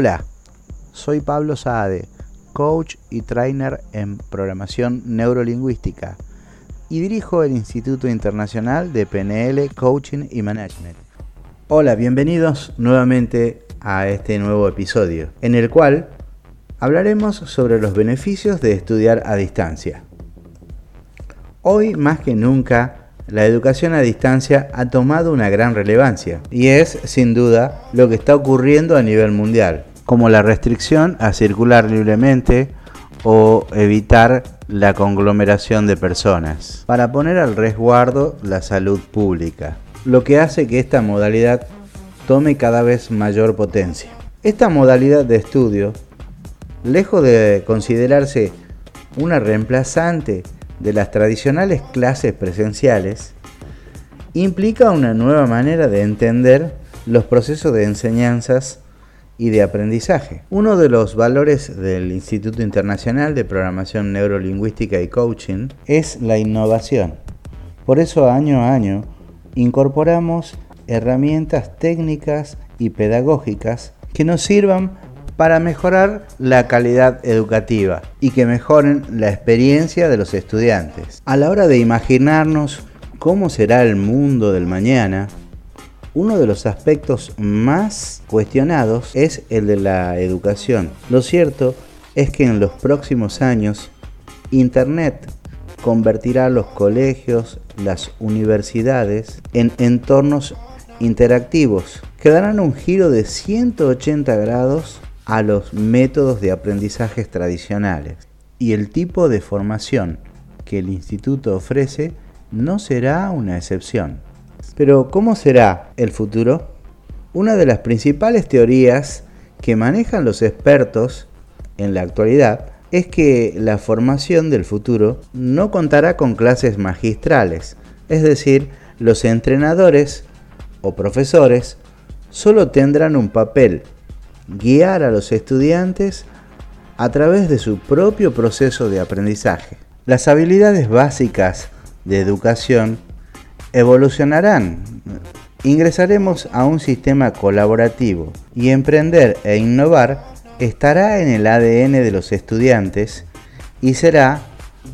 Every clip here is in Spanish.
Hola, soy Pablo Saade, coach y trainer en programación neurolingüística y dirijo el Instituto Internacional de PNL, Coaching y Management. Hola, bienvenidos nuevamente a este nuevo episodio, en el cual hablaremos sobre los beneficios de estudiar a distancia. Hoy más que nunca la educación a distancia ha tomado una gran relevancia y es sin duda lo que está ocurriendo a nivel mundial, como la restricción a circular libremente o evitar la conglomeración de personas, para poner al resguardo la salud pública, lo que hace que esta modalidad tome cada vez mayor potencia. Esta modalidad de estudio, lejos de considerarse una reemplazante de las tradicionales clases presenciales implica una nueva manera de entender los procesos de enseñanzas y de aprendizaje. Uno de los valores del Instituto Internacional de Programación Neurolingüística y Coaching es la innovación. Por eso año a año incorporamos herramientas técnicas y pedagógicas que nos sirvan para mejorar la calidad educativa y que mejoren la experiencia de los estudiantes. A la hora de imaginarnos cómo será el mundo del mañana, uno de los aspectos más cuestionados es el de la educación. Lo cierto es que en los próximos años Internet convertirá los colegios, las universidades en entornos interactivos que darán un giro de 180 grados a los métodos de aprendizajes tradicionales y el tipo de formación que el instituto ofrece no será una excepción. Pero ¿cómo será el futuro? Una de las principales teorías que manejan los expertos en la actualidad es que la formación del futuro no contará con clases magistrales, es decir, los entrenadores o profesores solo tendrán un papel guiar a los estudiantes a través de su propio proceso de aprendizaje. Las habilidades básicas de educación evolucionarán. Ingresaremos a un sistema colaborativo y emprender e innovar estará en el ADN de los estudiantes y será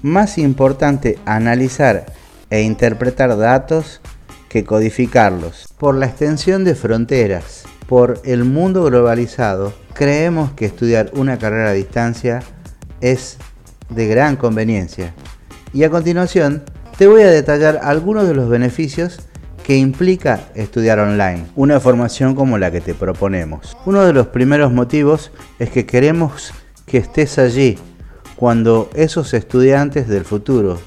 más importante analizar e interpretar datos que codificarlos. Por la extensión de fronteras, por el mundo globalizado, creemos que estudiar una carrera a distancia es de gran conveniencia. Y a continuación te voy a detallar algunos de los beneficios que implica estudiar online, una formación como la que te proponemos. Uno de los primeros motivos es que queremos que estés allí cuando esos estudiantes del futuro,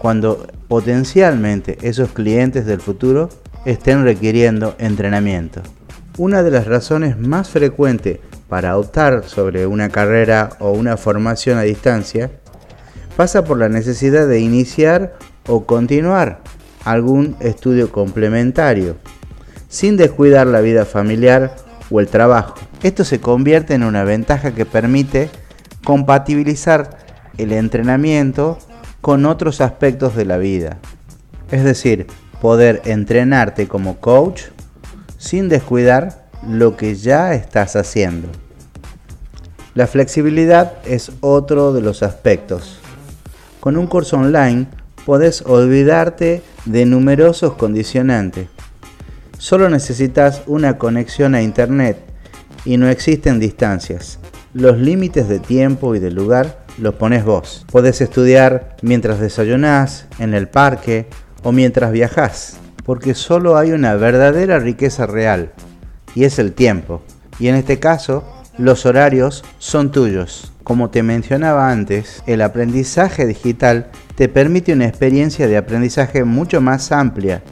cuando potencialmente esos clientes del futuro estén requiriendo entrenamiento. Una de las razones más frecuentes para optar sobre una carrera o una formación a distancia pasa por la necesidad de iniciar o continuar algún estudio complementario, sin descuidar la vida familiar o el trabajo. Esto se convierte en una ventaja que permite compatibilizar el entrenamiento con otros aspectos de la vida. Es decir, poder entrenarte como coach sin descuidar lo que ya estás haciendo. La flexibilidad es otro de los aspectos. Con un curso online podés olvidarte de numerosos condicionantes. Solo necesitas una conexión a Internet y no existen distancias. Los límites de tiempo y de lugar los pones vos. Podés estudiar mientras desayunás, en el parque o mientras viajás porque solo hay una verdadera riqueza real, y es el tiempo. Y en este caso, los horarios son tuyos. Como te mencionaba antes, el aprendizaje digital te permite una experiencia de aprendizaje mucho más amplia.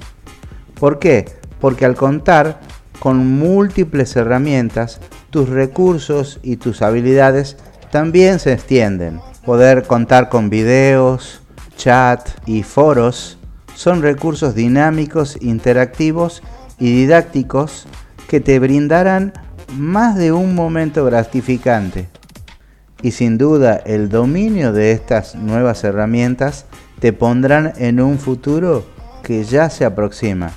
¿Por qué? Porque al contar con múltiples herramientas, tus recursos y tus habilidades también se extienden. Poder contar con videos, chat y foros son recursos dinámicos, interactivos y didácticos que te brindarán más de un momento gratificante. Y sin duda el dominio de estas nuevas herramientas te pondrán en un futuro que ya se aproxima.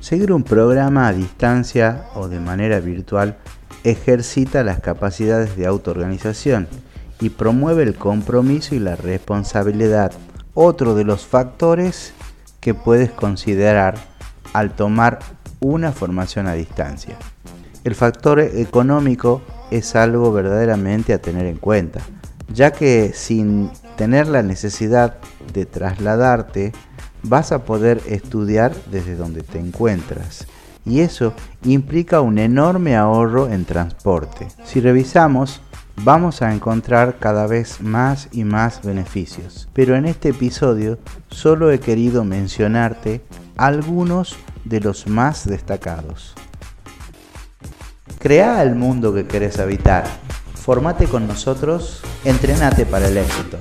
Seguir un programa a distancia o de manera virtual ejercita las capacidades de autoorganización y promueve el compromiso y la responsabilidad, otro de los factores que puedes considerar al tomar una formación a distancia. El factor económico es algo verdaderamente a tener en cuenta, ya que sin tener la necesidad de trasladarte, vas a poder estudiar desde donde te encuentras. Y eso implica un enorme ahorro en transporte. Si revisamos, vamos a encontrar cada vez más y más beneficios. Pero en este episodio solo he querido mencionarte algunos de los más destacados. Crea el mundo que querés habitar. Formate con nosotros, entrenate para el éxito.